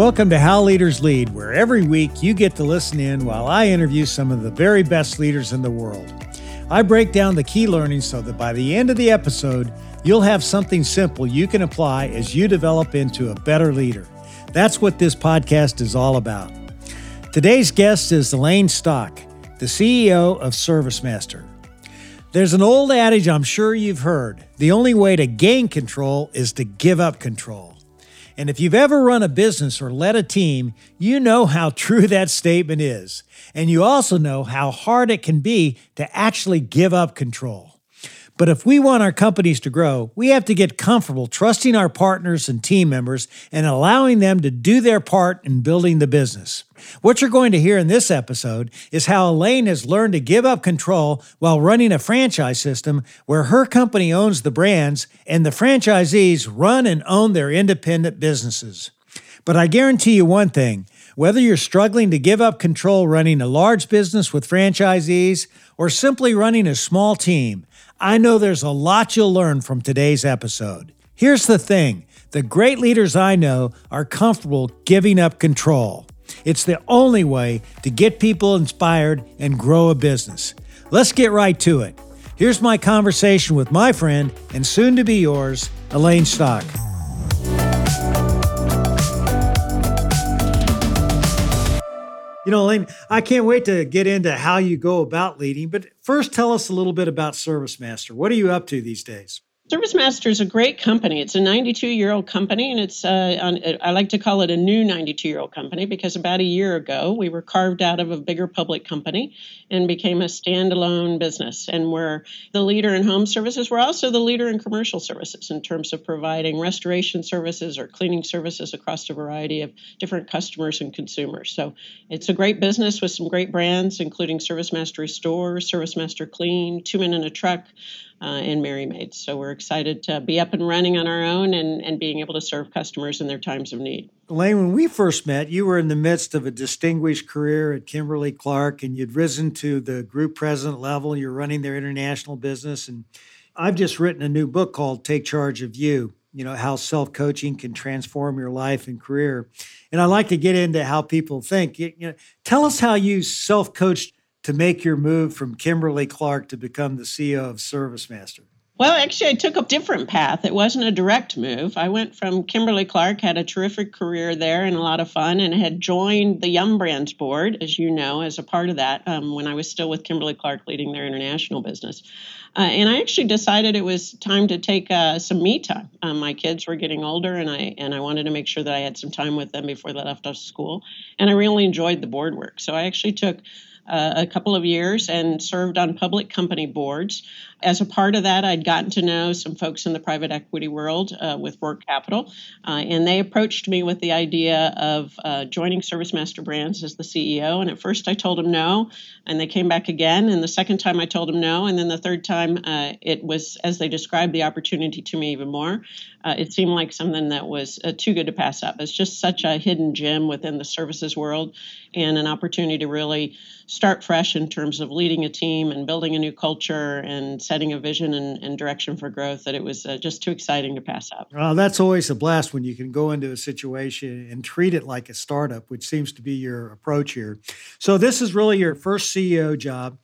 Welcome to How Leaders Lead, where every week you get to listen in while I interview some of the very best leaders in the world. I break down the key learnings so that by the end of the episode, you'll have something simple you can apply as you develop into a better leader. That's what this podcast is all about. Today's guest is Elaine Stock, the CEO of ServiceMaster. There's an old adage I'm sure you've heard the only way to gain control is to give up control. And if you've ever run a business or led a team, you know how true that statement is. And you also know how hard it can be to actually give up control. But if we want our companies to grow, we have to get comfortable trusting our partners and team members and allowing them to do their part in building the business. What you're going to hear in this episode is how Elaine has learned to give up control while running a franchise system where her company owns the brands and the franchisees run and own their independent businesses. But I guarantee you one thing whether you're struggling to give up control running a large business with franchisees or simply running a small team, I know there's a lot you'll learn from today's episode. Here's the thing the great leaders I know are comfortable giving up control. It's the only way to get people inspired and grow a business. Let's get right to it. Here's my conversation with my friend and soon to be yours, Elaine Stock. You know, Elaine, I can't wait to get into how you go about leading, but first tell us a little bit about ServiceMaster. What are you up to these days? ServiceMaster is a great company. It's a 92 year old company, and it's uh, on, I like to call it a new 92 year old company because about a year ago we were carved out of a bigger public company and became a standalone business. And we're the leader in home services. We're also the leader in commercial services in terms of providing restoration services or cleaning services across a variety of different customers and consumers. So it's a great business with some great brands, including ServiceMaster Restore, ServiceMaster Clean, Two Men and a Truck uh, and Merry Maids. So we're excited to be up and running on our own and, and being able to serve customers in their times of need. Elaine, when we first met, you were in the midst of a distinguished career at Kimberly Clark and you'd risen to the group president level. You're running their international business. And I've just written a new book called Take Charge of You you know how self-coaching can transform your life and career and i like to get into how people think you know tell us how you self-coached to make your move from Kimberly Clark to become the CEO of ServiceMaster? Well, actually, I took a different path. It wasn't a direct move. I went from Kimberly Clark, had a terrific career there and a lot of fun, and had joined the Yum Brands board, as you know, as a part of that um, when I was still with Kimberly Clark leading their international business. Uh, and I actually decided it was time to take uh, some me time. Um, my kids were getting older, and I and I wanted to make sure that I had some time with them before they left off school. And I really enjoyed the board work, so I actually took uh, a couple of years and served on public company boards. As a part of that, I'd gotten to know some folks in the private equity world uh, with Roark Capital, uh, and they approached me with the idea of uh, joining ServiceMaster Brands as the CEO. And at first, I told them no, and they came back again. And the second time, I told them no, and then the third time, uh, it was as they described the opportunity to me even more. Uh, it seemed like something that was too good to pass up. It's just such a hidden gem within the services world, and an opportunity to really start fresh in terms of leading a team and building a new culture and setting a vision and, and direction for growth that it was uh, just too exciting to pass up. Well, that's always a blast when you can go into a situation and treat it like a startup, which seems to be your approach here. So, this is really your first CEO job.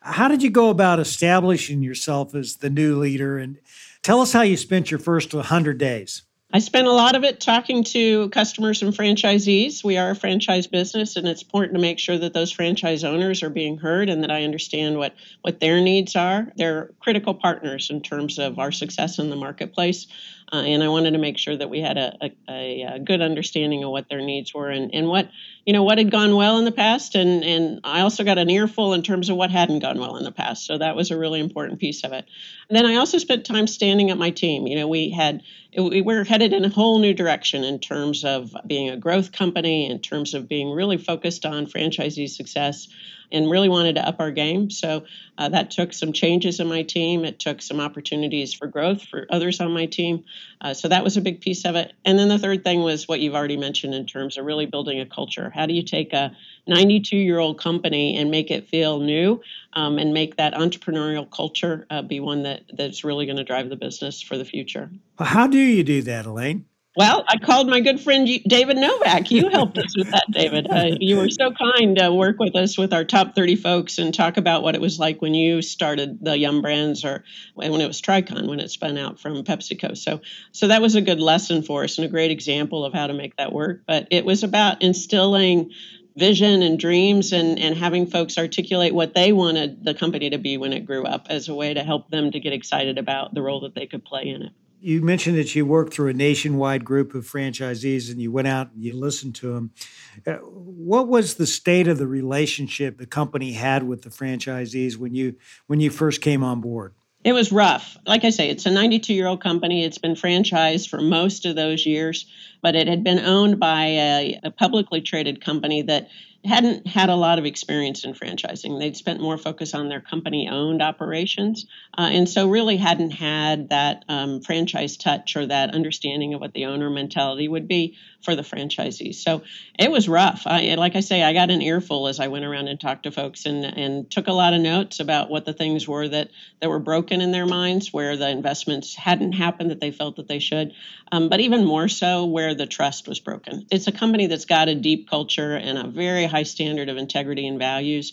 How did you go about establishing yourself as the new leader? And tell us how you spent your first 100 days. I spent a lot of it talking to customers and franchisees. We are a franchise business, and it's important to make sure that those franchise owners are being heard and that I understand what, what their needs are. They're critical partners in terms of our success in the marketplace. Uh, and I wanted to make sure that we had a, a, a, good understanding of what their needs were and, and what you know what had gone well in the past. And and I also got an earful in terms of what hadn't gone well in the past. So that was a really important piece of it. And then I also spent time standing up my team. You know we had we were headed in a whole new direction in terms of being a growth company in terms of being really focused on franchisee success and really wanted to up our game. So uh, that took some changes in my team. It took some opportunities for growth for others on my team. Uh, so that was a big piece of it. And then the third thing was what you've already mentioned in terms of really building a culture. How do you take a 92 year old company and make it feel new um, and make that entrepreneurial culture uh, be one that, that's really going to drive the business for the future? How do you do that, Elaine? Well, I called my good friend David Novak. You helped us with that, David. Uh, you were so kind to work with us with our top 30 folks and talk about what it was like when you started the Yum Brands or when it was Tricon, when it spun out from PepsiCo. So, so that was a good lesson for us and a great example of how to make that work. But it was about instilling vision and dreams and, and having folks articulate what they wanted the company to be when it grew up as a way to help them to get excited about the role that they could play in it you mentioned that you worked through a nationwide group of franchisees and you went out and you listened to them. Uh, what was the state of the relationship the company had with the franchisees when you when you first came on board? It was rough. Like I say, it's a 92 year old company. It's been franchised for most of those years, but it had been owned by a, a publicly traded company that hadn't had a lot of experience in franchising. They'd spent more focus on their company owned operations. Uh, and so really hadn't had that um, franchise touch or that understanding of what the owner mentality would be for the franchisees. So it was rough. I, like I say, I got an earful as I went around and talked to folks and, and took a lot of notes about what the things were that, that were broken in their minds, where the investments hadn't happened that they felt that they should, um, but even more so where the trust was broken. It's a company that's got a deep culture and a very high standard of integrity and values.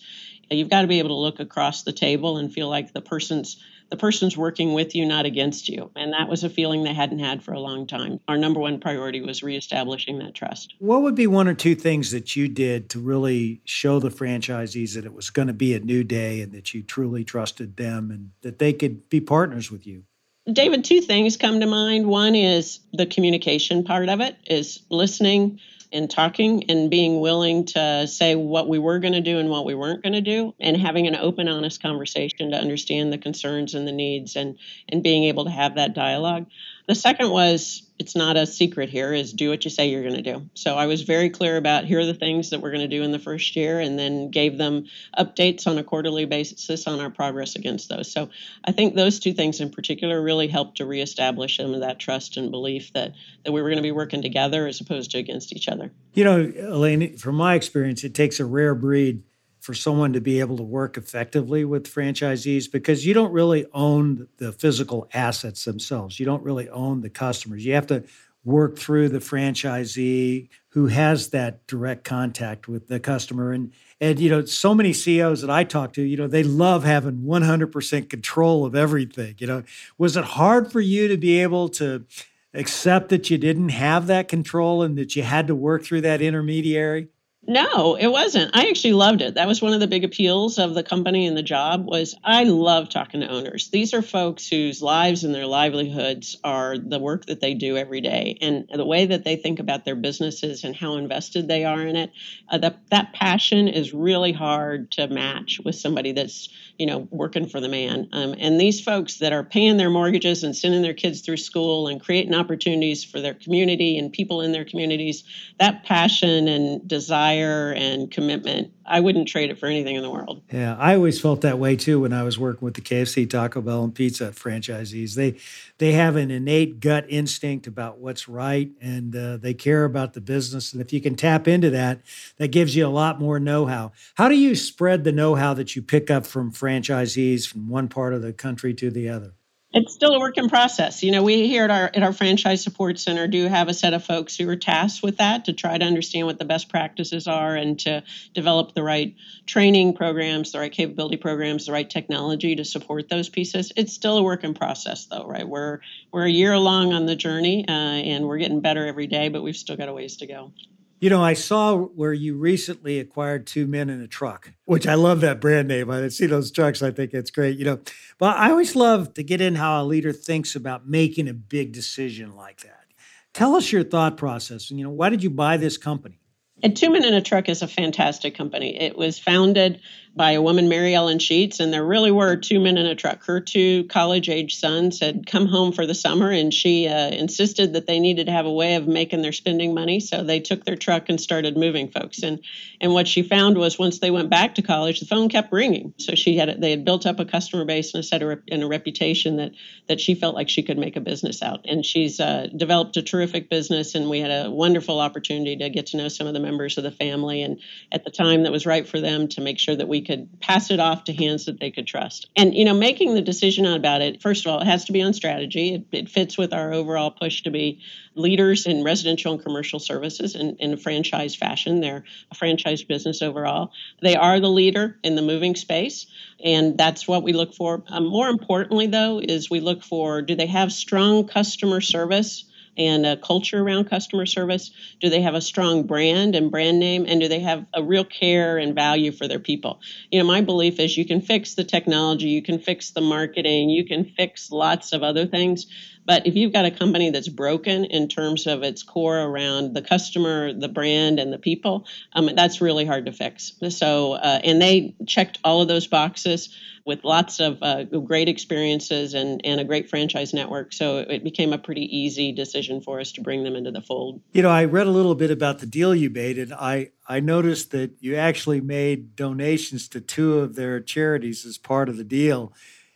You've got to be able to look across the table and feel like the person's the person's working with you, not against you. And that was a feeling they hadn't had for a long time. Our number one priority was reestablishing that trust. What would be one or two things that you did to really show the franchisees that it was going to be a new day and that you truly trusted them and that they could be partners with you? David, two things come to mind. One is the communication part of it, is listening and talking and being willing to say what we were going to do and what we weren't going to do and having an open honest conversation to understand the concerns and the needs and and being able to have that dialogue the second was it's not a secret here is do what you say you're going to do. So I was very clear about here are the things that we're going to do in the first year and then gave them updates on a quarterly basis on our progress against those. So I think those two things in particular really helped to reestablish some of that trust and belief that that we were going to be working together as opposed to against each other. You know, Elaine, from my experience, it takes a rare breed for someone to be able to work effectively with franchisees because you don't really own the physical assets themselves. You don't really own the customers. You have to work through the franchisee who has that direct contact with the customer and and you know so many CEOs that I talk to you know they love having 100% control of everything you know was it hard for you to be able to accept that you didn't have that control and that you had to work through that intermediary no, it wasn't. I actually loved it. That was one of the big appeals of the company and the job was I love talking to owners. These are folks whose lives and their livelihoods are the work that they do every day and the way that they think about their businesses and how invested they are in it. Uh, that that passion is really hard to match with somebody that's, you know, working for the man. Um, and these folks that are paying their mortgages and sending their kids through school and creating opportunities for their community and people in their communities, that passion and desire desire and commitment. I wouldn't trade it for anything in the world. Yeah, I always felt that way too when I was working with the KFC, Taco Bell, and Pizza franchisees. They they have an innate gut instinct about what's right, and uh, they care about the business. And if you can tap into that, that gives you a lot more know-how. How do you spread the know-how that you pick up from franchisees from one part of the country to the other? It's still a work in process. You know, we here at our at our franchise support center do have a set of folks who are tasked with that to try to understand what the best practices are and to develop the right training programs, the right capability programs, the right technology to support those pieces. It's still a work in process, though, right? We're we're a year along on the journey, uh, and we're getting better every day, but we've still got a ways to go. You know, I saw where you recently acquired two men and a truck, which I love that brand name. I see those trucks. I think it's great. You know, but I always love to get in how a leader thinks about making a big decision like that. Tell us your thought process. And you know, why did you buy this company? And Two Men and a Truck is a fantastic company. It was founded by a woman, Mary Ellen Sheets, and there really were two men in a truck. Her two college age sons had come home for the summer, and she uh, insisted that they needed to have a way of making their spending money. So they took their truck and started moving folks. And and what she found was once they went back to college, the phone kept ringing. So she had they had built up a customer base and a set of, and a reputation that that she felt like she could make a business out. And she's uh, developed a terrific business, and we had a wonderful opportunity to get to know some of the members of the family. And at the time that was right for them to make sure that we could pass it off to hands that they could trust. And, you know, making the decision about it, first of all, it has to be on strategy. It, it fits with our overall push to be leaders in residential and commercial services in, in a franchise fashion. They're a franchise business overall. They are the leader in the moving space, and that's what we look for. Um, more importantly, though, is we look for do they have strong customer service? And a culture around customer service? Do they have a strong brand and brand name? And do they have a real care and value for their people? You know, my belief is you can fix the technology, you can fix the marketing, you can fix lots of other things. But if you've got a company that's broken in terms of its core around the customer, the brand, and the people, um, that's really hard to fix. So, uh, and they checked all of those boxes with lots of uh, great experiences and, and a great franchise network. So it became a pretty easy decision for us to bring them into the fold. You know, I read a little bit about the deal you made, and I, I noticed that you actually made donations to two of their charities as part of the deal.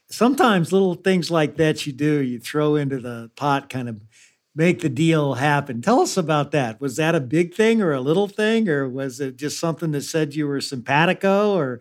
Sometimes little things like that you do, you throw into the pot, kind of make the deal happen. Tell us about that. Was that a big thing or a little thing, or was it just something that said you were simpatico? Or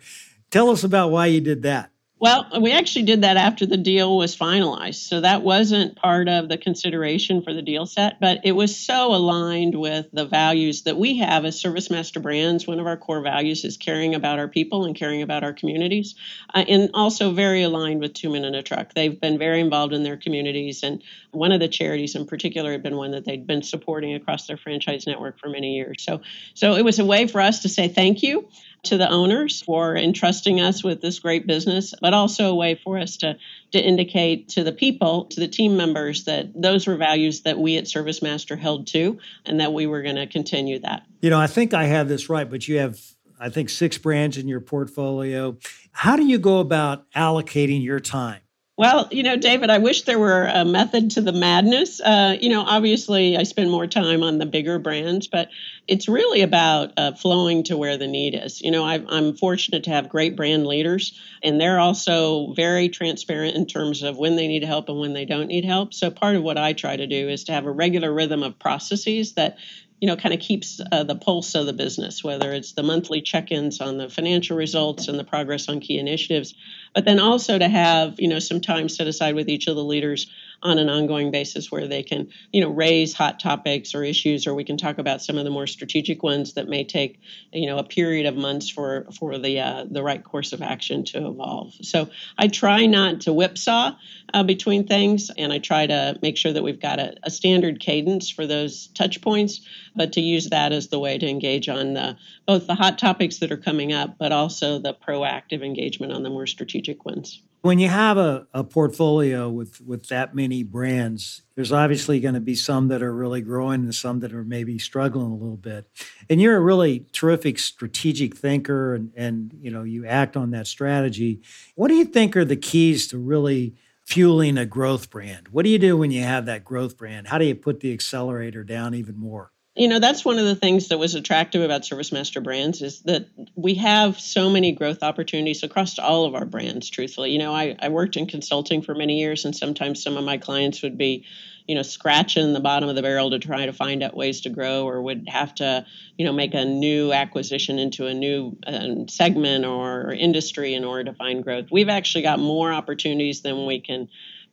tell us about why you did that. Well, we actually did that after the deal was finalized. So that wasn't part of the consideration for the deal set, but it was so aligned with the values that we have as Service Master brands. One of our core values is caring about our people and caring about our communities, uh, and also very aligned with Two Men and a Truck. They've been very involved in their communities, and one of the charities in particular had been one that they'd been supporting across their franchise network for many years. So, so it was a way for us to say thank you to the owners for entrusting us with this great business, but also a way for us to, to indicate to the people, to the team members, that those were values that we at ServiceMaster held to and that we were going to continue that. You know, I think I have this right, but you have, I think, six brands in your portfolio. How do you go about allocating your time? Well, you know, David, I wish there were a method to the madness. Uh, you know, obviously, I spend more time on the bigger brands, but it's really about uh, flowing to where the need is. You know, i am fortunate to have great brand leaders, and they're also very transparent in terms of when they need help and when they don't need help. So, part of what I try to do is to have a regular rhythm of processes that you know, kind of keeps uh, the pulse of the business, whether it's the monthly check ins on the financial results and the progress on key initiatives, but then also to have, you know, some time set aside with each of the leaders on an ongoing basis where they can, you know, raise hot topics or issues, or we can talk about some of the more strategic ones that may take, you know, a period of months for for the uh, the right course of action to evolve. So I try not to whipsaw uh, between things, and I try to make sure that we've got a, a standard cadence for those touch points, but to use that as the way to engage on the, both the hot topics that are coming up, but also the proactive engagement on the more strategic ones. When you have a, a portfolio with, with that many brands, there's obviously going to be some that are really growing and some that are maybe struggling a little bit. And you're a really terrific strategic thinker and, and you know you act on that strategy. What do you think are the keys to really fueling a growth brand? What do you do when you have that growth brand? How do you put the accelerator down even more? You know that's one of the things that was attractive about service master brands is that we have so many growth opportunities across all of our brands truthfully. You know I, I worked in consulting for many years and sometimes some of my clients would be you know scratching the bottom of the barrel to try to find out ways to grow or would have to you know make a new acquisition into a new uh, segment or industry in order to find growth. We've actually got more opportunities than we can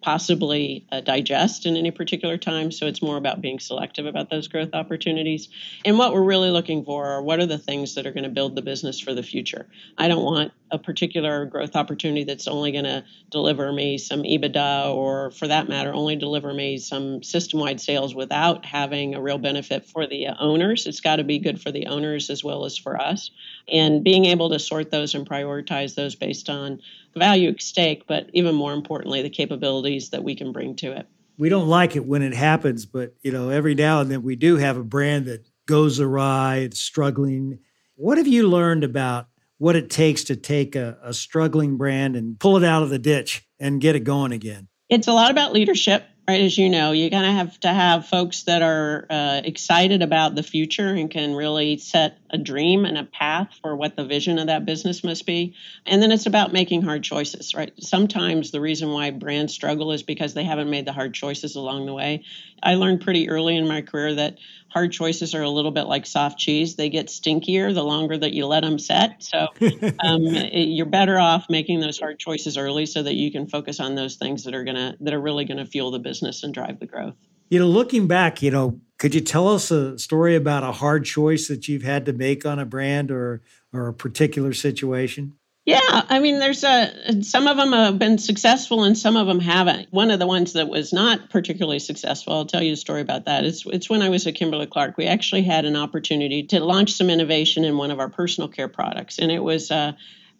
possibly uh, digest in any particular time. So it's more about being selective about those growth opportunities. And what we're really looking for are what are the things that are going to build the business for the future. I don't want a particular growth opportunity that's only going to deliver me some EBITDA or, for that matter, only deliver me some system wide sales without having a real benefit for the owners. It's got to be good for the owners as well as for us. And being able to sort those and prioritize those based on value at stake, but even more importantly, the capabilities that we can bring to it. We don't like it when it happens, but you know, every now and then we do have a brand that goes awry, it's struggling. What have you learned about what it takes to take a, a struggling brand and pull it out of the ditch and get it going again? It's a lot about leadership right as you know you're going to have to have folks that are uh, excited about the future and can really set a dream and a path for what the vision of that business must be. And then it's about making hard choices, right? Sometimes the reason why brands struggle is because they haven't made the hard choices along the way. I learned pretty early in my career that hard choices are a little bit like soft cheese. They get stinkier the longer that you let them set. So um, you're better off making those hard choices early so that you can focus on those things that are gonna that are really gonna fuel the business and drive the growth. You know, looking back, you know, could you tell us a story about a hard choice that you've had to make on a brand or or a particular situation? Yeah, I mean, there's a some of them have been successful and some of them haven't. One of the ones that was not particularly successful, I'll tell you a story about that. It's it's when I was at Kimberly Clark. We actually had an opportunity to launch some innovation in one of our personal care products, and it was, uh,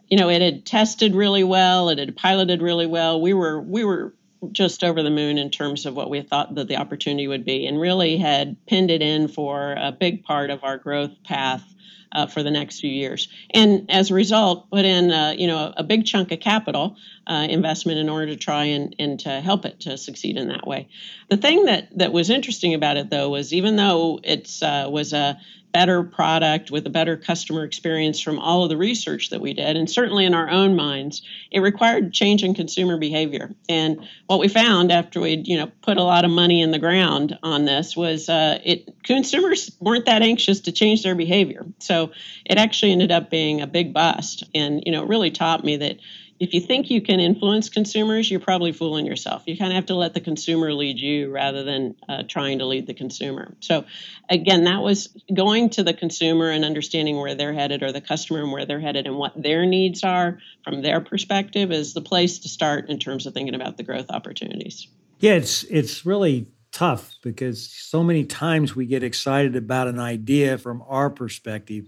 you know, it had tested really well, it had piloted really well. We were we were just over the moon in terms of what we thought that the opportunity would be, and really had pinned it in for a big part of our growth path uh, for the next few years. And as a result, put in uh, you know a big chunk of capital uh, investment in order to try and, and to help it to succeed in that way. The thing that that was interesting about it though was even though it uh, was a better product with a better customer experience from all of the research that we did and certainly in our own minds it required change in consumer behavior. And what we found after we'd you know put a lot of money in the ground on this was uh, it consumers weren't that anxious to change their behavior. So it actually ended up being a big bust and you know really taught me that if you think you can influence consumers, you're probably fooling yourself. You kind of have to let the consumer lead you rather than uh, trying to lead the consumer. So, again, that was going to the consumer and understanding where they're headed or the customer and where they're headed and what their needs are from their perspective is the place to start in terms of thinking about the growth opportunities. Yeah, it's it's really tough because so many times we get excited about an idea from our perspective.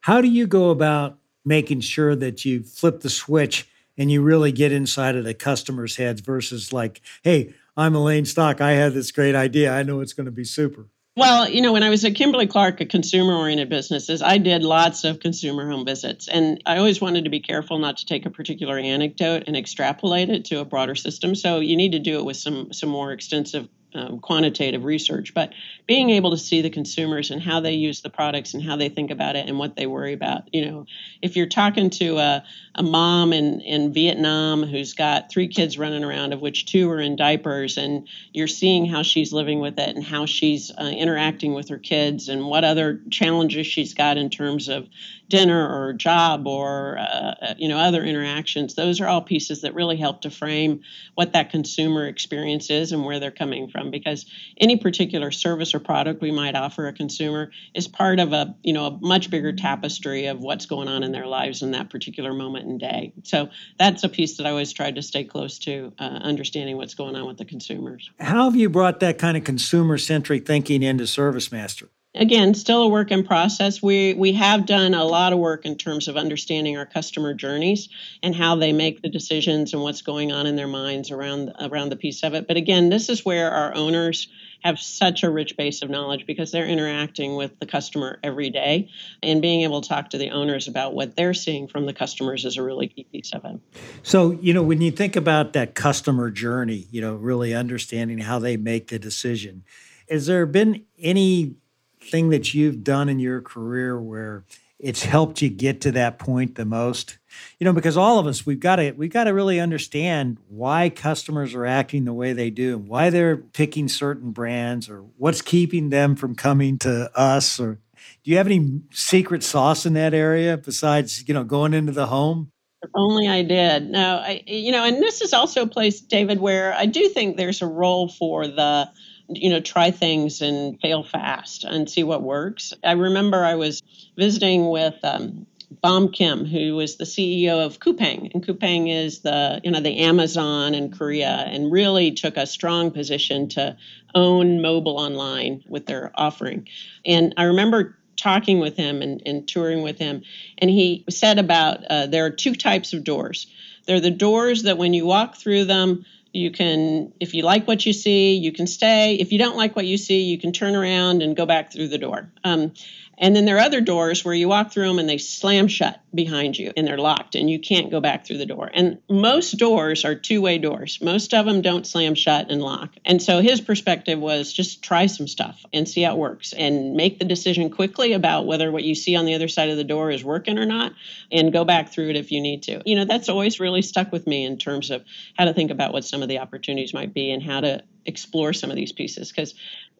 How do you go about making sure that you flip the switch and you really get inside of the customer's heads versus like, hey, I'm Elaine Stock. I had this great idea. I know it's going to be super. Well, you know, when I was at Kimberly Clark, a consumer oriented businesses, I did lots of consumer home visits. And I always wanted to be careful not to take a particular anecdote and extrapolate it to a broader system. So you need to do it with some some more extensive um, quantitative research, but being able to see the consumers and how they use the products and how they think about it and what they worry about. You know, if you're talking to a, a mom in, in Vietnam who's got three kids running around, of which two are in diapers, and you're seeing how she's living with it and how she's uh, interacting with her kids and what other challenges she's got in terms of dinner or job or uh, you know other interactions those are all pieces that really help to frame what that consumer experience is and where they're coming from because any particular service or product we might offer a consumer is part of a you know a much bigger tapestry of what's going on in their lives in that particular moment and day. So that's a piece that i always tried to stay close to uh, understanding what's going on with the consumers. How have you brought that kind of consumer centric thinking into service master again still a work in process. We we have done a lot of work in terms of understanding our customer journeys and how they make the decisions and what's going on in their minds around around the piece of it. But again this is where our owners have such a rich base of knowledge because they're interacting with the customer every day. And being able to talk to the owners about what they're seeing from the customers is a really key piece of it. So you know when you think about that customer journey you know really understanding how they make the decision has there been any thing that you've done in your career where it's helped you get to that point the most you know because all of us we've got to we've got to really understand why customers are acting the way they do and why they're picking certain brands or what's keeping them from coming to us or do you have any secret sauce in that area besides you know going into the home if only I did. No, I, you know, and this is also a place, David, where I do think there's a role for the you know, try things and fail fast and see what works. I remember I was visiting with um, Bom Kim, who was the CEO of Coupang, and Coupang is the you know the Amazon in Korea, and really took a strong position to own mobile online with their offering. And I remember talking with him and, and touring with him, and he said about uh, there are two types of doors. There are the doors that when you walk through them, you can if you like what you see you can stay. If you don't like what you see you can turn around and go back through the door. Um, And then there are other doors where you walk through them and they slam shut behind you and they're locked and you can't go back through the door. And most doors are two way doors. Most of them don't slam shut and lock. And so his perspective was just try some stuff and see how it works and make the decision quickly about whether what you see on the other side of the door is working or not and go back through it if you need to. You know, that's always really stuck with me in terms of how to think about what some of the opportunities might be and how to explore some of these pieces because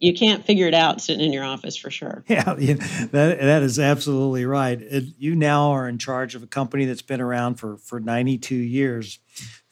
you can't figure it out sitting in your office for sure. Yeah, that that is absolutely right. It, you now are in charge of a company that's been around for for 92 years,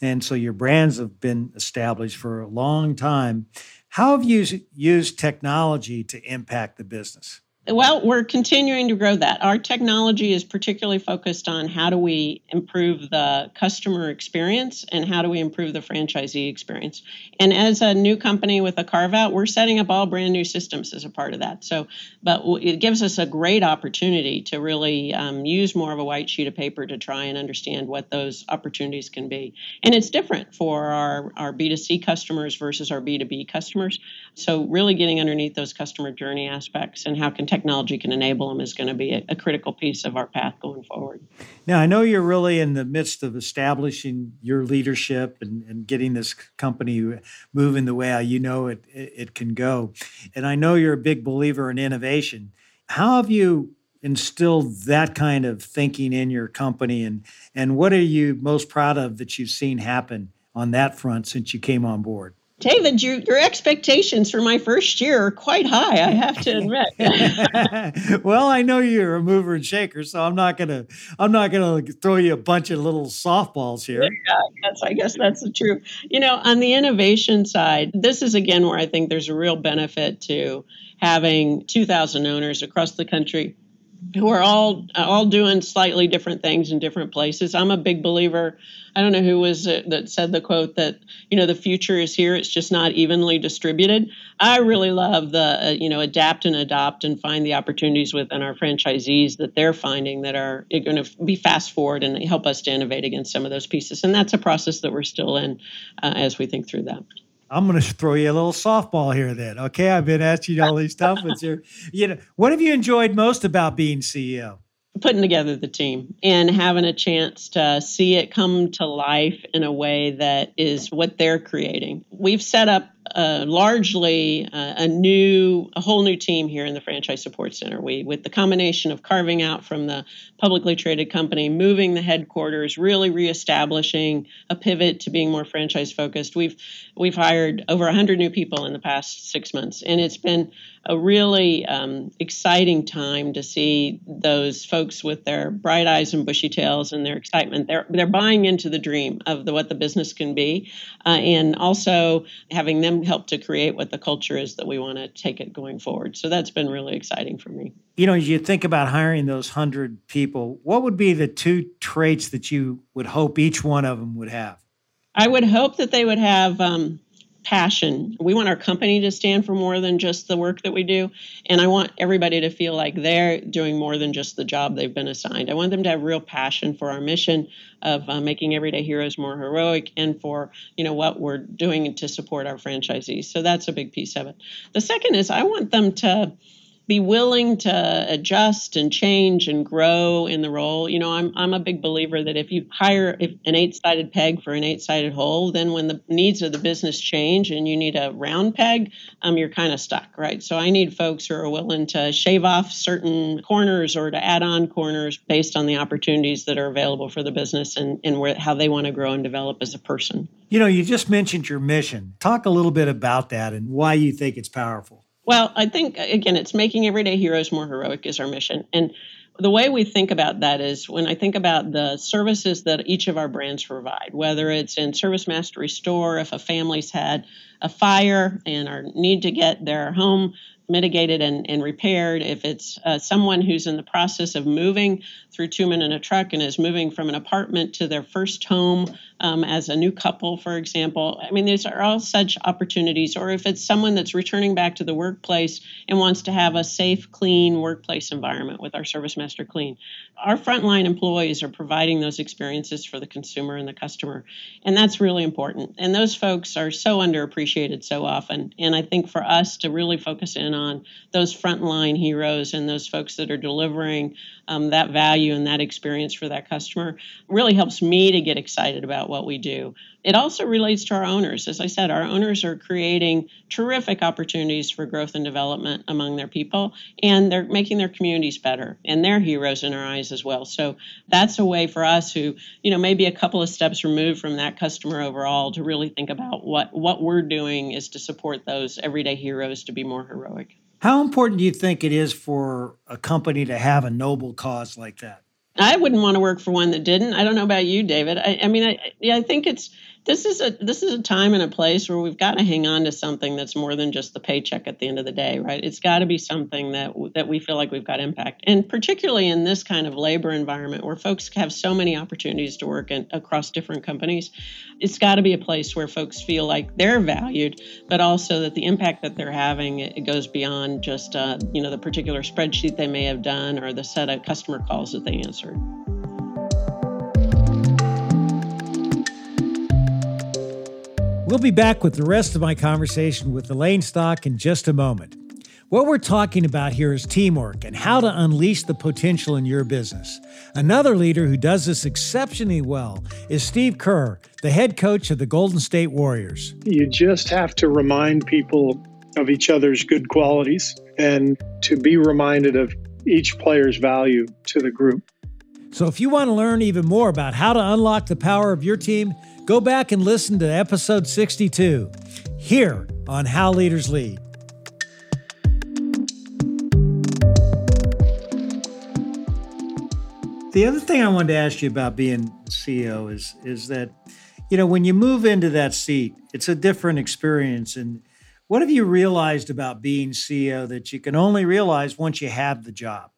and so your brands have been established for a long time. How have you used technology to impact the business? Well, we're continuing to grow that. Our technology is particularly focused on how do we improve the customer experience and how do we improve the franchisee experience. And as a new company with a carve out, we're setting up all brand new systems as a part of that. So, but it gives us a great opportunity to really um, use more of a white sheet of paper to try and understand what those opportunities can be. And it's different for our, our B2C customers versus our B2B customers. So, really getting underneath those customer journey aspects and how can technology can enable them is going to be a, a, critical piece of our path going forward. Now, I know you're really in the midst of establishing your leadership and, and getting this company moving the way you know it, it, it can go. And I know you're a big believer in innovation. How have you instilled that kind of thinking in your company and and what are you most proud of that you've seen happen on that front since you came on board David, your, your expectations for my first year are quite high, I have to admit. well, I know you're a mover and shaker, so I'm not gonna I'm not gonna throw you a bunch of little softballs here. Yeah, yes, I guess that's the truth. You know, on the innovation side, this is again where I think there's a real benefit to having 2,000 owners across the country who are all all doing slightly different things in different places. I'm a big believer. I don't know who was it that said the quote that you know the future is here. It's just not evenly distributed. I really love the uh, you know adapt and adopt and find the opportunities within our franchisees that they're finding that are going to be fast forward and help us to innovate against some of those pieces. And that's a process that we're still in uh, as we think through that. I'm going to throw you a little softball here then. Okay. I've been asking you all these topics here. You know, what have you enjoyed most about being CEO? Putting together the team and having a chance to see it come to life in a way that is what they're creating. We've set up uh, largely uh, a new, a whole new team here in the Franchise Support Center. We, with the combination of carving out from the publicly traded company, moving the headquarters, really reestablishing a pivot to being more franchise focused. We've we've hired over 100 new people in the past six months, and it's been a really um, exciting time to see those folks with their bright eyes and bushy tails and their excitement. They're they're buying into the dream of the, what the business can be, uh, and also having them help to create what the culture is that we want to take it going forward. So that's been really exciting for me. You know, as you think about hiring those hundred people, what would be the two traits that you would hope each one of them would have? I would hope that they would have um, passion. We want our company to stand for more than just the work that we do. And I want everybody to feel like they're doing more than just the job they've been assigned. I want them to have real passion for our mission of uh, making everyday heroes more heroic and for, you know, what we're doing to support our franchisees. So that's a big piece of it. The second is I want them to be willing to adjust and change and grow in the role. You know, I'm I'm a big believer that if you hire an eight-sided peg for an eight-sided hole, then when the needs of the business change and you need a round peg, um, you're kind of stuck, right? So I need folks who are willing to shave off certain corners or to add on corners based on the opportunities that are available for the business and and where how they want to grow and develop as a person. You know, you just mentioned your mission. Talk a little bit about that and why you think it's powerful. Well, I think, again, it's making everyday heroes more heroic is our mission. And the way we think about that is when I think about the services that each of our brands provide, whether it's in Service Master Restore, if a family's had a fire and are need to get their home mitigated and, and repaired. If it's uh, someone who's in the process of moving through Two Men and a truck and is moving from an apartment to their first home um, as a new couple, for example. I mean, these are all such opportunities. Or if it's someone that's returning back to the workplace and wants to have a safe, clean workplace environment with our Service Master Clean. Our frontline employees are providing those experiences for the consumer and the customer. And that's really important. And those folks are so underappreciated so often. And I think for us to really focus in on those frontline heroes and those folks that are delivering um, that value and that experience for that customer really helps me to get excited about what we do. It also relates to our owners. As I said, our owners are creating terrific opportunities for growth and development among their people, and they're making their communities better, and they're heroes in our eyes as well. So that's a way for us who, you know, maybe a couple of steps removed from that customer overall to really think about what what we're doing is to support those everyday heroes to be more heroic. How important do you think it is for a company to have a noble cause like that? I wouldn't want to work for one that didn't. I don't know about you, David. I, I mean, I, I think it's this is a this is a time and a place where we've got to hang on to something that's more than just the paycheck at the end of the day, right? It's got to be something that that we feel like we've got impact, and particularly in this kind of labor environment where folks have so many opportunities to work in, across different companies, it's got to be a place where folks feel like they're valued, but also that the impact that they're having it goes beyond just uh, you know the particular spreadsheet they may have done or the set of customer calls that they answered. We'll be back with the rest of my conversation with Elaine Stock in just a moment. What we're talking about here is teamwork and how to unleash the potential in your business. Another leader who does this exceptionally well is Steve Kerr, the head coach of the Golden State Warriors. You just have to remind people of each other's good qualities and to be reminded of each player's value to the group. So, if you want to learn even more about how to unlock the power of your team, go back and listen to episode 62 here on How Leaders Lead. The other thing I wanted to ask you about being CEO is is that you know when you move into that seat, it's a different experience. And what have you realized about being CEO that you can only realize once you have the job?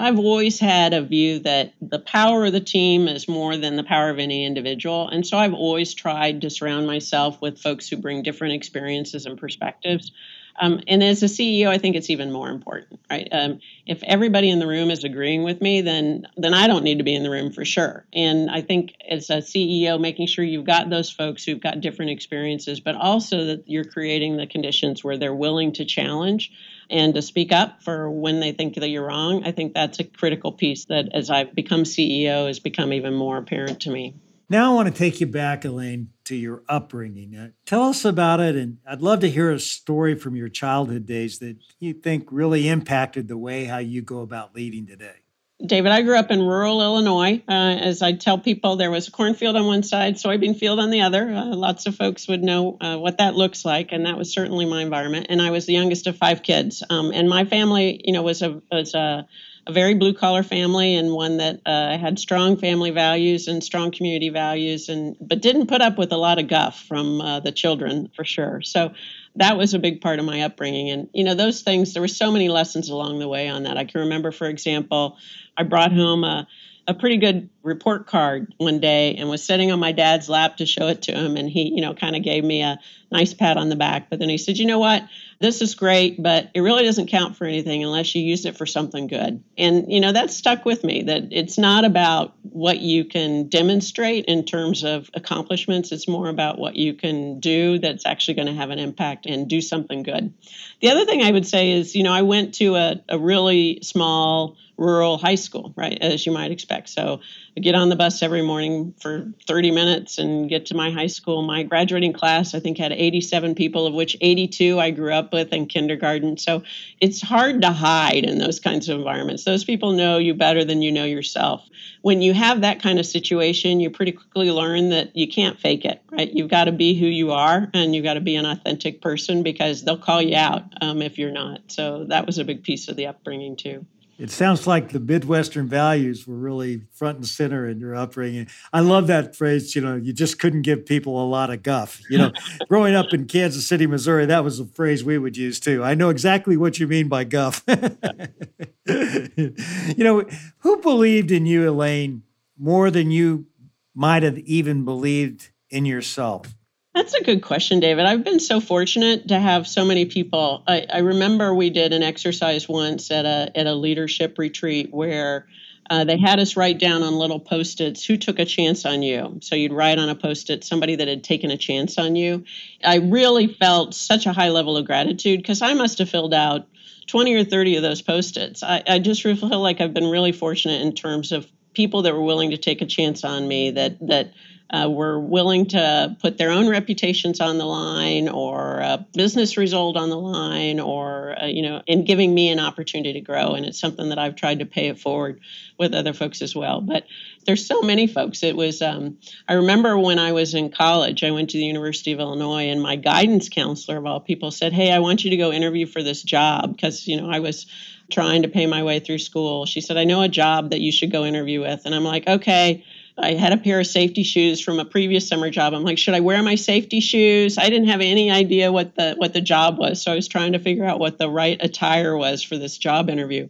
I've always had a view that the power of the team is more than the power of any individual. And so I've always tried to surround myself with folks who bring different experiences and perspectives. Um, and as a CEO, I think it's even more important, right? Um, if everybody in the room is agreeing with me, then then I don't need to be in the room for sure. And I think as a CEO, making sure you've got those folks who've got different experiences, but also that you're creating the conditions where they're willing to challenge and to speak up for when they think that you're wrong. I think that's a critical piece that, as I've become CEO, has become even more apparent to me. Now I want to take you back, Elaine, to your upbringing. Uh, tell us about it, and I'd love to hear a story from your childhood days that you think really impacted the way how you go about leading today. David, I grew up in rural Illinois. Uh, as I tell people, there was a cornfield on one side, soybean field on the other. Uh, lots of folks would know uh, what that looks like, and that was certainly my environment. And I was the youngest of five kids. Um, and my family, you know, was a was a a very blue collar family and one that uh, had strong family values and strong community values and but didn't put up with a lot of guff from uh, the children for sure so that was a big part of my upbringing. And you know those things there were so many lessons along the way on that. I can remember for example i brought home a a pretty good report card one day and was sitting on my dad's lap to show it to him. And he you know kind of gave me a nice pat on the back. But then he said you know what this is great but it really doesn't count for anything unless you use it for something good. And you know that stuck with me that it's not about what you can demonstrate in terms of accomplishments. It's more about what you can do that's actually going to have an impact and do something good. The other thing i would say is you know i went to a, a really small rural high school, right, as you might expect. So I get on the bus every morning for 30 minutes and get to my high school. My graduating class, I think, had 87 people, of which 82 I grew up with in kindergarten. So it's hard to hide in those kinds of environments. Those people know you better than you know yourself. When you have that kind of situation, you pretty quickly learn that you can't fake it, right? You've got to be who you are and you've got to be an authentic person because they'll call you out um, if you're not. So that was a big piece of the upbringing, too. It sounds like the Midwestern values were really front and center in your upbringing. I love that phrase, you know, you just couldn't give people a lot of guff. You know, growing up in Kansas City, Missouri, that was a phrase we would use too. I know exactly what you mean by guff. you know, who believed in you, Elaine, more than you might have even believed in yourself? That's a good question, David. I've been so fortunate to have so many people. I, I remember we did an exercise once at a at a leadership retreat where uh, they had us write down on little post-its who took a chance on you. So you'd write on a post-it somebody that had taken a chance on you. I really felt such a high level of gratitude because I must have filled out 20 or 30 of those post-its. I, I just feel like I've been really fortunate in terms of people that were willing to take a chance on me that that uh, were willing to put their own reputations on the line or a business result on the line or uh, you know in giving me an opportunity to grow. And it's something that i've tried to pay it forward with other folks as well. But there's so many folks. It was um, i remember when i was in college i went to the university of illinois and my guidance counselor of all people said hey i want you to go interview for this job. Because you know i was trying to pay my way through school. She said i know a job that you should go interview with. And i'm like okay I had a pair of safety shoes from a previous summer job. I'm like, should I wear my safety shoes? I didn't have any idea what the what the job was, so I was trying to figure out what the right attire was for this job interview.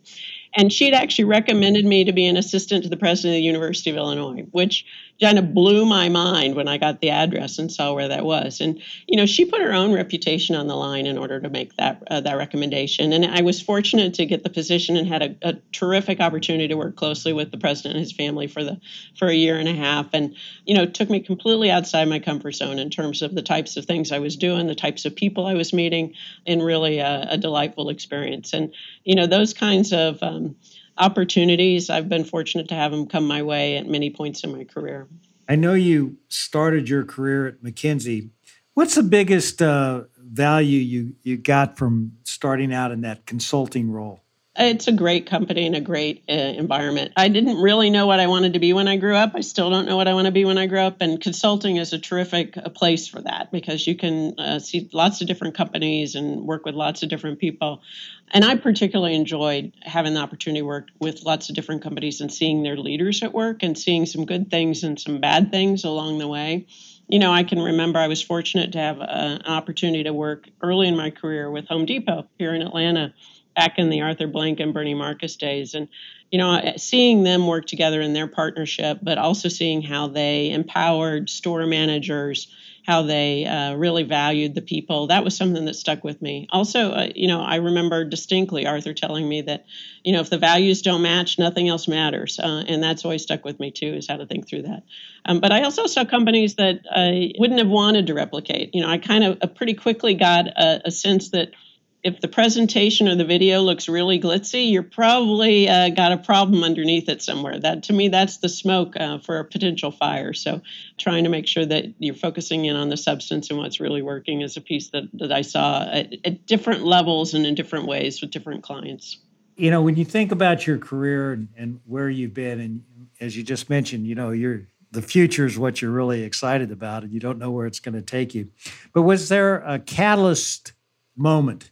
And she'd actually recommended me to be an assistant to the president of the University of Illinois, which kind of blew my mind when I got the address and saw where that was. And you know, she put her own reputation on the line in order to make that uh, that recommendation. And I was fortunate to get the position and had a, a, terrific opportunity to work closely with the president and his family for the for a year and a half. And you know, took me completely outside my comfort zone in terms of the types of things I was doing, the types of people I was meeting, and really a, a delightful experience. And you know, those kinds of um, opportunities. I've been fortunate to have them come my way at many points in my career. I know you started your career at McKinsey. What's the biggest uh, value you you got from starting out in that consulting role? It's a great company and a great uh, environment. I didn't really know what I wanted to be when I grew up. I still don't know what I want to be when I grow up. And consulting is a terrific uh, place for that because you can uh, see lots of different companies and work with lots of different people. And I particularly enjoyed having the opportunity to work with lots of different companies and seeing their leaders at work and seeing some good things and some bad things along the way you know, I can remember I was fortunate to have a, uh, an opportunity to work early in my career with Home Depot here in Atlanta back in the Arthur Blank and Bernie Marcus days. And, you know, seeing them work together in their partnership, but also seeing how they empowered store managers, how they uh, really valued the people, that was something that stuck with me. Also, uh, you know, I remember distinctly Arthur telling me that, you know, if the values don't match, nothing else matters. Uh, and that's always stuck with me too, is how to think through that. Um, but I also saw companies that I wouldn't have wanted to replicate. You know, I kind of uh, pretty quickly got a, a sense that if the presentation or the video looks really glitzy, you're probably uh, got a problem underneath it somewhere. That to me, that's the smoke uh, for a potential fire. So, trying to make sure that you're focusing in on the substance and what's really working is a piece that, that I saw at, at different levels and in different ways with different clients. You know, when you think about your career and, and where you've been, and as you just mentioned, you know, you're the future is what you're really excited about, and you don't know where it's going to take you. But was there a catalyst moment?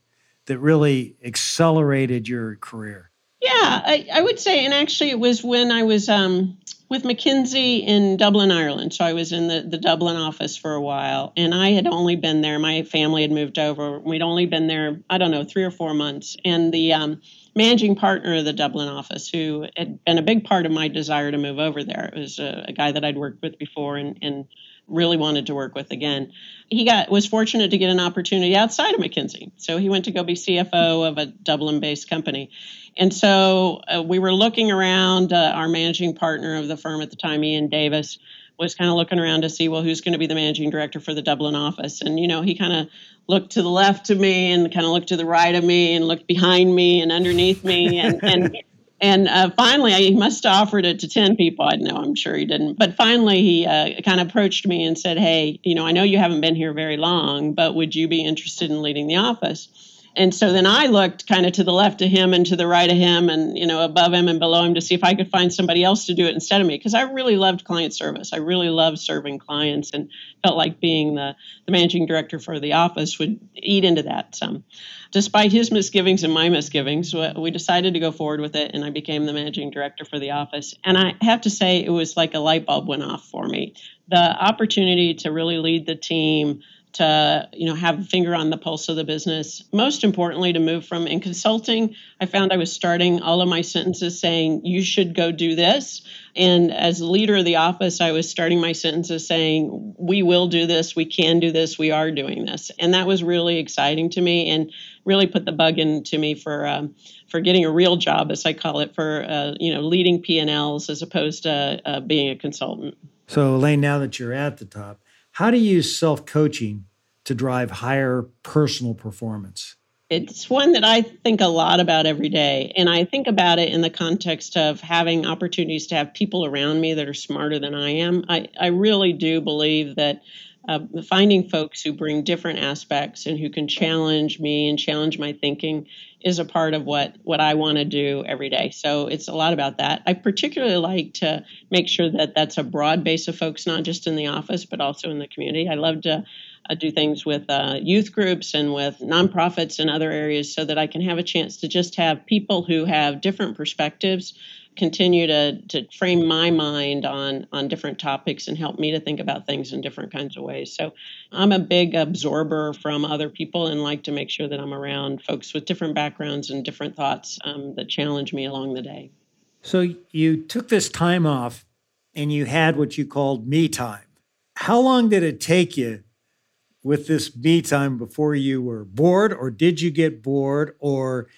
That really accelerated your career? Yeah, I, I would say, and actually, it was when I was um, with McKinsey in Dublin, Ireland. So I was in the, the Dublin office for a while, and I had only been there. My family had moved over. We'd only been there, I don't know, three or four months. And the um, managing partner of the Dublin office, who had been a big part of my desire to move over there, it was a, a guy that I'd worked with before, and, and really wanted to work with again. He got was fortunate to get an opportunity outside of McKinsey. So he went to go be CFO of a Dublin-based company. And so uh, we were looking around. Uh, our managing partner of the firm at the time, Ian Davis, was kind of looking around to see well who's going to be the managing director for the Dublin office. And you know he kind of looked to the left of me and kind of looked to the right of me and looked behind me and underneath me and and and uh, finally, he must have offered it to 10 people. I know, I'm sure he didn't. But finally, he uh, kind of approached me and said, Hey, you know, I know you haven't been here very long, but would you be interested in leading the office? And so then I looked kind of to the left of him and to the right of him and, you know, above him and below him to see if I could find somebody else to do it instead of me. Because I really loved client service. I really loved serving clients and felt like being the, the managing director for the office would eat into that some. Despite his misgivings and my misgivings, we decided to go forward with it and I became the managing director for the office. And I have to say, it was like a light bulb went off for me. The opportunity to really lead the team to you know have a finger on the pulse of the business. Most importantly to move from in consulting i found i was starting all of my sentences saying you should go do this. And as leader of the office i was starting my sentences saying we will do this. We can do this. We are doing this. And that was really exciting to me and really put the bug into me for um, for getting a real job as i call it for uh, you know leading p&l's as opposed to uh, being a consultant. So elaine now that you're at the top how do you use self coaching to drive higher personal performance? It's one that I think a lot about every day. And I think about it in the context of having opportunities to have people around me that are smarter than I am. I, I really do believe that uh, finding folks who bring different aspects and who can challenge me and challenge my thinking is a part of what what I want to do every day. So it's a lot about that. I particularly like to make sure that that's a broad base of folks, not just in the office but also in the community. I love to uh, do things with uh, youth groups and with nonprofits and other areas so that I can have a chance to just have people who have different perspectives continue to to frame my mind on on different topics and help me to think about things in different kinds of ways. So I'm a big absorber from other people and like to make sure that I'm around folks with different backgrounds and different thoughts um, that challenge me along the day. So you took this time off and you had what you called me time. How long did it take you with this me time before you were bored or did you get bored or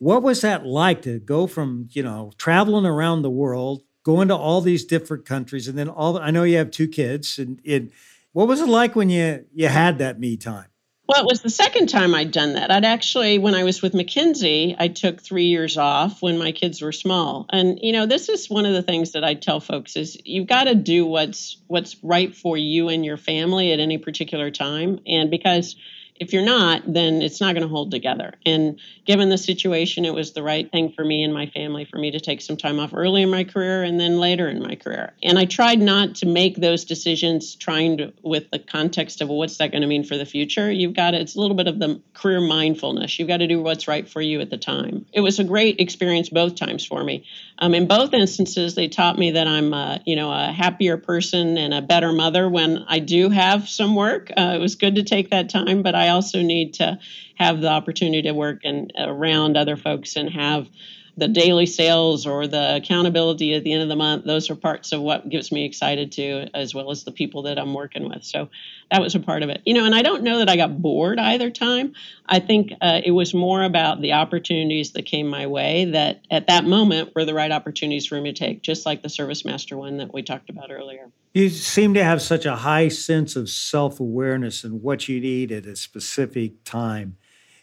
what was that like to go from, you know, traveling around the world, going to all these different countries, and then all I know you have two kids, and, and what was it like when you you had that me time? Well, it was the second time I'd done that. I'd actually, when I was with McKinsey, I took three years off when my kids were small. And you know, this is one of the things that I tell folks is you've got to do what's what's right for you and your family at any particular time. And because if you're not, then it's not going to hold together. And given the situation, it was the right thing for me and my family for me to take some time off early in my career and then later in my career. And I tried not to make those decisions trying to with the context of what's that going to mean for the future. You've got to, it's a little bit of the career mindfulness. You've got to do what's right for you at the time. It was a great experience both times for me. Um, in both instances, they taught me that I'm, a, you know, a happier person and a better mother when I do have some work. Uh, it was good to take that time, but I also need to have the opportunity to work and around other folks and have the daily sales or the accountability at the end of the month those are parts of what gives me excited too as well as the people that i'm working with. So that was a part of it. You know and i don't know that i got bored either time. I think uh, it was more about the opportunities that came my way that at that moment were the right opportunities for me to take just like the ServiceMaster one that we talked about earlier. You seem to have such a high sense of self-awareness and what you need at a specific time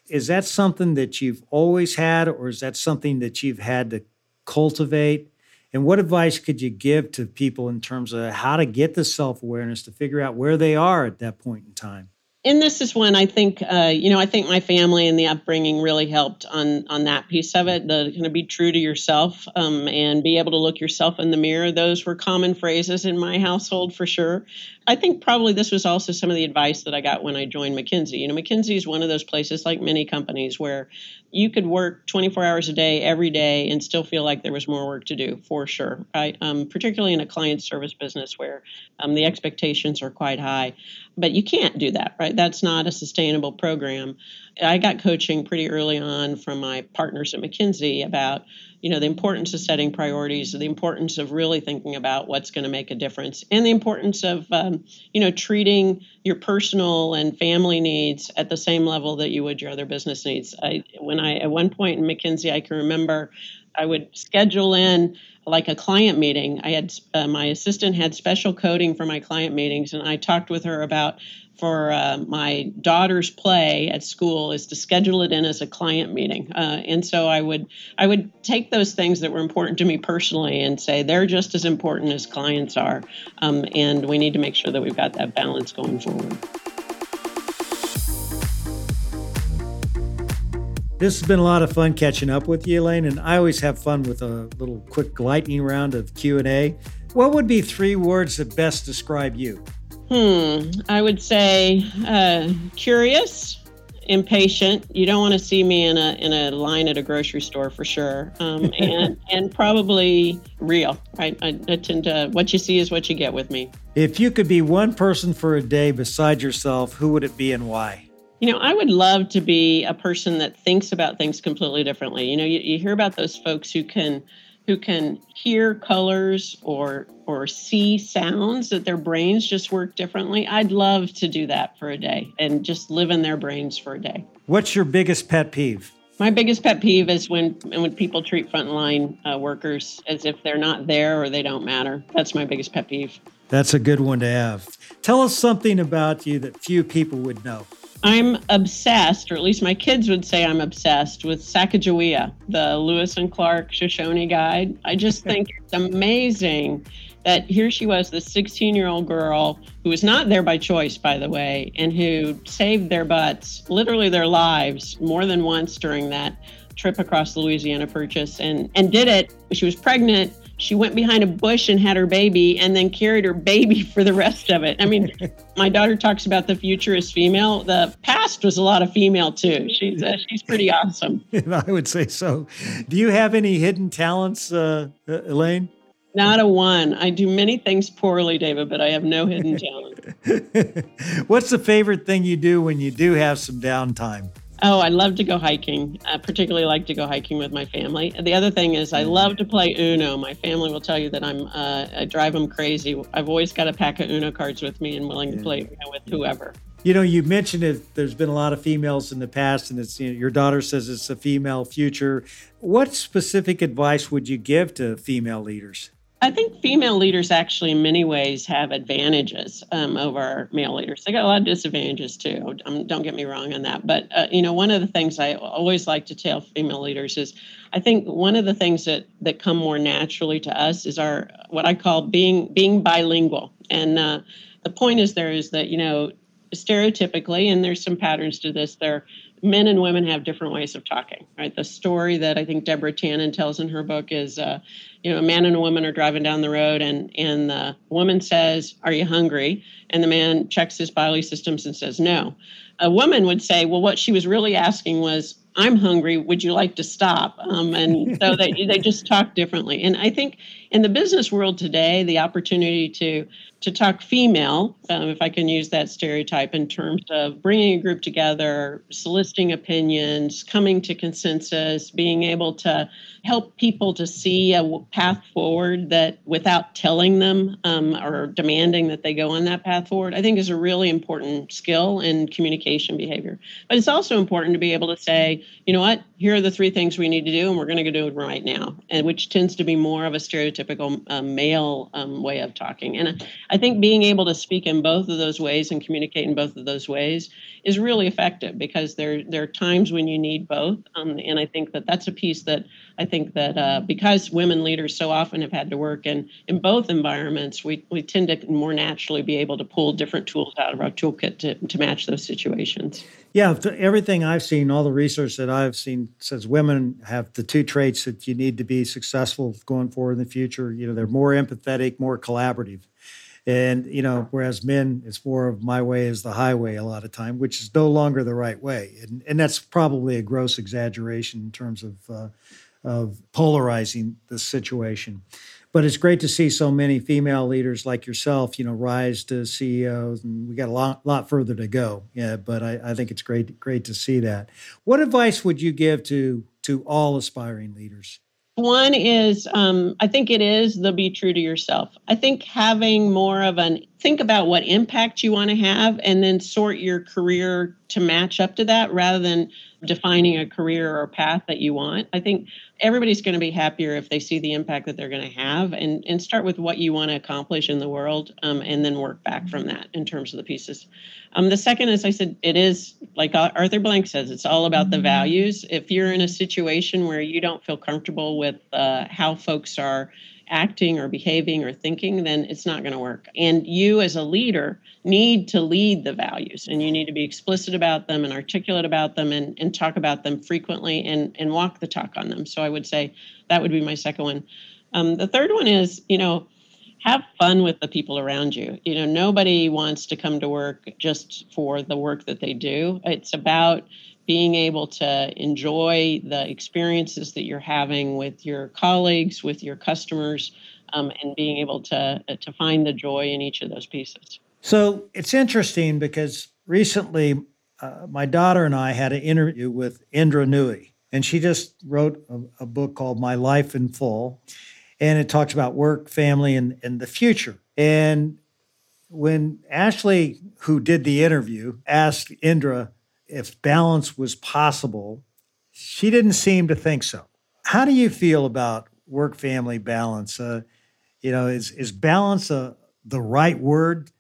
is that something that you've always had, or is that something that you've had to cultivate? And what advice could you give to people in terms of how to get the self awareness to figure out where they are at that point in time? And this is when I think, uh, you know, I think my family and the upbringing really helped on on that piece of it. The kind of be true to yourself um, and be able to look yourself in the mirror. Those were common phrases in my household for sure. I think probably this was also some of the advice that I got when I joined McKinsey. You know, McKinsey is one of those places, like many companies, where you could work 24 hours a day every day and still feel like there was more work to do for sure right um, particularly in a client service business where um, the expectations are quite high but you can't do that right? That's not a sustainable program. I got coaching pretty early on from my partners at mckinsey about you know the importance of setting priorities the importance of really thinking about what's going to make a difference and the importance of um, you know treating your personal and family needs at the same level that you would your other business needs. I, when i at one point in mckinsey i can remember i would schedule in like a client meeting. I had uh, my assistant had special coding for my client meetings and i talked with her about for uh, my daughter's play at school is to schedule it in as a client meeting. Uh, and so i would i would take those things that were important to me personally and say they're just as important as clients are um, and we need to make sure that we've got that balance going forward This has been a lot of fun catching up with you, Elaine, and I always have fun with a little quick lightning round of Q&A. What would be three words that best describe you? Hmm, I would say uh, curious impatient. You don't want to see me in a in a line at a grocery store for sure, um, and and probably real. I, I, I tend to what you see is what you get with me. If you could be one person for a day beside yourself, who would it be and why? You know, I would love to be a person that thinks about things completely differently. You know, you, you hear about those folks who can who can hear colors or or see sounds that their brains just work differently. I'd love to do that for a day and just live in their brains for a day. What's your biggest pet peeve? My biggest pet peeve is when when people treat frontline uh, workers as if they're not there or they don't matter. That's my biggest pet peeve. That's a good one to have. Tell us something about you that few people would know. I'm obsessed, or at least my kids would say I'm obsessed with Sacagawea, the Lewis and Clark Shoshone guide. I just think it's amazing that here she was, this 16 year old girl who was not there by choice, by the way, and who saved their butts, literally their lives, more than once during that trip across the Louisiana Purchase, and and did it. She was pregnant she went behind a bush and had her baby and then carried her baby for the rest of it. I mean, my daughter talks about the future as female. The past was a lot of female too. She's uh, she's pretty awesome. I would say so. Do you have any hidden talents, uh, uh, Elaine? Not a one. I do many things poorly, David, but I have no hidden talent. What's the favorite thing you do when you do have some downtime? Oh, I love to go hiking. I particularly like to go hiking with my family. The other thing is, I love to play Uno. My family will tell you that I'm uh, I drive them crazy. I've always got a pack of Uno cards with me and willing to play Uno with whoever. You know, you mentioned it. There's been a lot of females in the past, and it's you know, your daughter says it's a female future. What specific advice would you give to female leaders? I think female leaders actually, in many ways, have advantages um, over male leaders. They got a lot of disadvantages too. Um, don't get me wrong on that. But uh, you know, one of the things I always like to tell female leaders is, I think one of the things that that come more naturally to us is our what I call being being bilingual. And uh, the point is there is that you know, stereotypically, and there's some patterns to this. There men and women have different ways of talking, right? The story that I think Deborah Tannen tells in her book is, uh, you know, a man and a woman are driving down the road, and and the woman says, "Are you hungry?" And the man checks his bodily systems and says, "No." A woman would say, "Well, what she was really asking was." I'm hungry. Would you like to stop? Um, and so they, they just talk differently. And I think in the business world today, the opportunity to to talk female, um, if I can use that stereotype in terms of bringing a group together, soliciting opinions, coming to consensus, being able to help people to see a path forward that without telling them um, or demanding that they go on that path forward, I think is a really important skill in communication behavior. But it's also important to be able to say, you know what, here are the three things we need to do, and we're going to do it right now, and which tends to be more of a stereotypical uh, male um, way of talking. And I think being able to speak in both of those ways and communicate in both of those ways is really effective because there there are times when you need both. Um, and I think that that's a piece that I think that uh, because women leaders so often have had to work in in both environments, we we tend to more naturally be able to pull different tools out of our toolkit to to match those situations. Yeah, everything I've seen, all the research that I've seen says women have the two traits that you need to be successful going forward in the future. You know, they're more empathetic, more collaborative. And, you know, whereas men, it's more of my way is the highway a lot of time, which is no longer the right way. And, and that's probably a gross exaggeration in terms of, uh, of polarizing the situation. But it's great to see so many female leaders like yourself, you know, rise to CEOs, and we got a lot, lot further to go. Yeah, but I, I think it's great, great to see that. What advice would you give to to all aspiring leaders? One is, um, I think it is the be true to yourself. I think having more of an think about what impact you want to have and then sort your career to match up to that rather than defining a career or path that you want. I think everybody's going to be happier if they see the impact that they're going to have and, and start with what you want to accomplish in the world um, and then work back from that in terms of the pieces. Um, the second, as I said, it is like Arthur Blank says, it's all about the values. If you're in a situation where you don't feel comfortable with uh, how folks are acting or behaving or thinking, then it's not going to work. And you, as a leader, need to lead the values and you need to be explicit about them and articulate about them and, and talk about them frequently and, and walk the talk on them. So I would say that would be my second one. Um, the third one is, you know, have fun with the people around you. You know, nobody wants to come to work just for the work that they do. It's about being able to enjoy the experiences that you're having with your colleagues, with your customers, um, and being able to to find the joy in each of those pieces. So it's interesting because recently, uh, my daughter and I had an interview with Indra Nooyi, and she just wrote a, a book called My Life in Full and it talks about work, family, and, and the future. And when Ashley, who did the interview, asked Indra if balance was possible, she didn't seem to think so. How do you feel about work family balance? Uh, you know, is, is balance a, the right word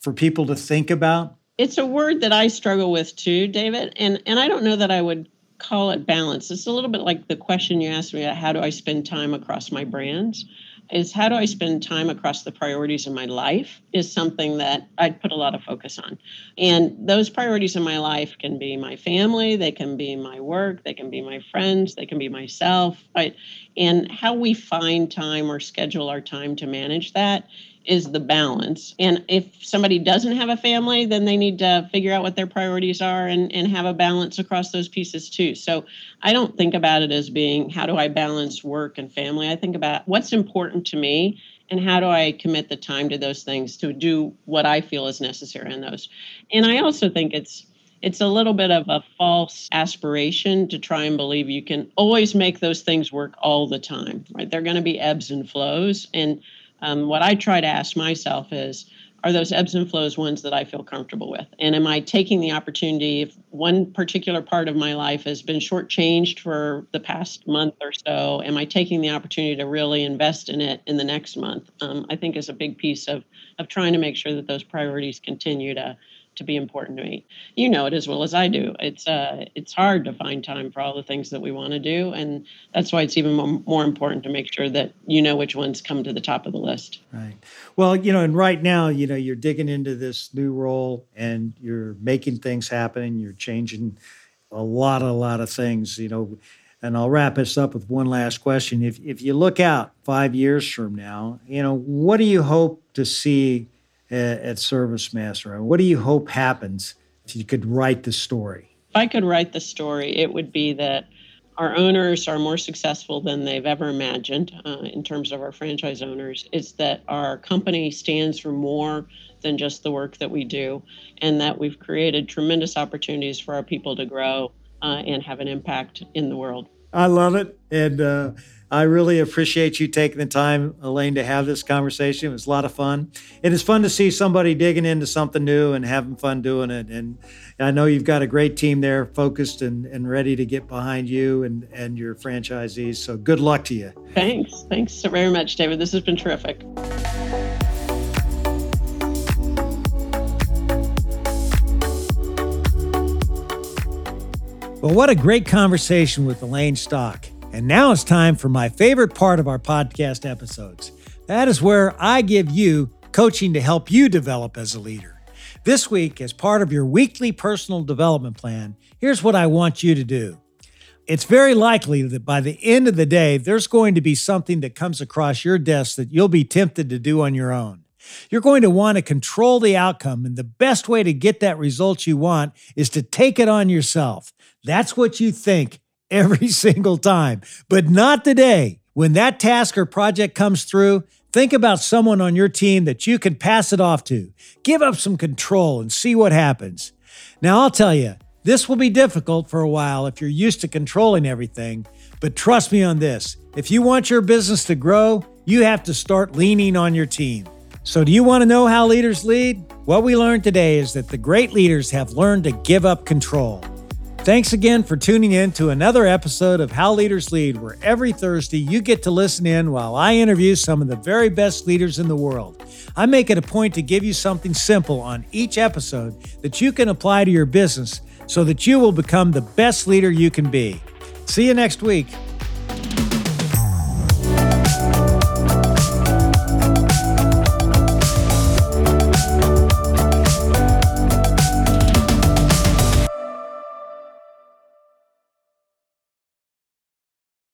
for people to think about? It's a word that I struggle with too, David. And, and I don't know that I would call it balance. It's a little bit like the question you asked me how do I spend time across my brands? Is how do I spend time across the priorities in my life is something that I'd put a lot of focus on. And those priorities in my life can be my family, they can be my work, they can be my friends, they can be myself. Right? And how we find time or schedule our time to manage that is the balance. And if somebody doesn't have a family, then they need to figure out what their priorities are and, and have a balance across those pieces too. So I don't think about it as being how do I balance work and family? I think about what's important to me and how do I commit the time to those things to do what I feel is necessary in those. And I also think it's it's a little bit of a false aspiration to try and believe you can always make those things work all the time right they're going to be ebbs and flows and um, what I try to ask myself is, are those ebbs and flows ones that I feel comfortable with? And am I taking the opportunity if one particular part of my life has been shortchanged for the past month or so? Am I taking the opportunity to really invest in it in the next month? Um, I think is a big piece of of trying to make sure that those priorities continue to to be important to me. You know it as well as I do. It's uh, it's hard to find time for all the things that we want to do, and that's why it's even more, important to make sure that you know which ones come to the top of the list. Right. Well, you know, and right now, you know, you're digging into this new role, and you're making things happen. and You're changing a lot, a lot of things. You know. And I'll wrap this up with one last question. If, if you look out five years from now, you know, what do you hope to see at, at ServiceMaster? What do you hope happens if you could write the story? If I could write the story, it would be that our owners are more successful than they've ever imagined uh, in terms of our franchise owners. It's that our company stands for more than just the work that we do, and that we've created tremendous opportunities for our people to grow uh, and have an impact in the world. I love it. And uh, I really appreciate you taking the time, Elaine, to have this conversation. It was a lot of fun. It is fun to see somebody digging into something new and having fun doing it. And I know you've got a great team there focused and, and ready to get behind you and, and your franchisees. So good luck to you. Thanks. Thanks so very much, David. This has been terrific. Well, what a great conversation with Elaine Stock. And now it's time for my favorite part of our podcast episodes. That is where I give you coaching to help you develop as a leader. This week, as part of your weekly personal development plan, here's what I want you to do. It's very likely that by the end of the day, there's going to be something that comes across your desk that you'll be tempted to do on your own. You're going to want to control the outcome, and the best way to get that result you want is to take it on yourself. That's what you think every single time, but not today. When that task or project comes through, think about someone on your team that you can pass it off to. Give up some control and see what happens. Now, I'll tell you, this will be difficult for a while if you're used to controlling everything, but trust me on this if you want your business to grow, you have to start leaning on your team. So, do you want to know how leaders lead? What we learned today is that the great leaders have learned to give up control. Thanks again for tuning in to another episode of How Leaders Lead, where every Thursday you get to listen in while I interview some of the very best leaders in the world. I make it a point to give you something simple on each episode that you can apply to your business so that you will become the best leader you can be. See you next week.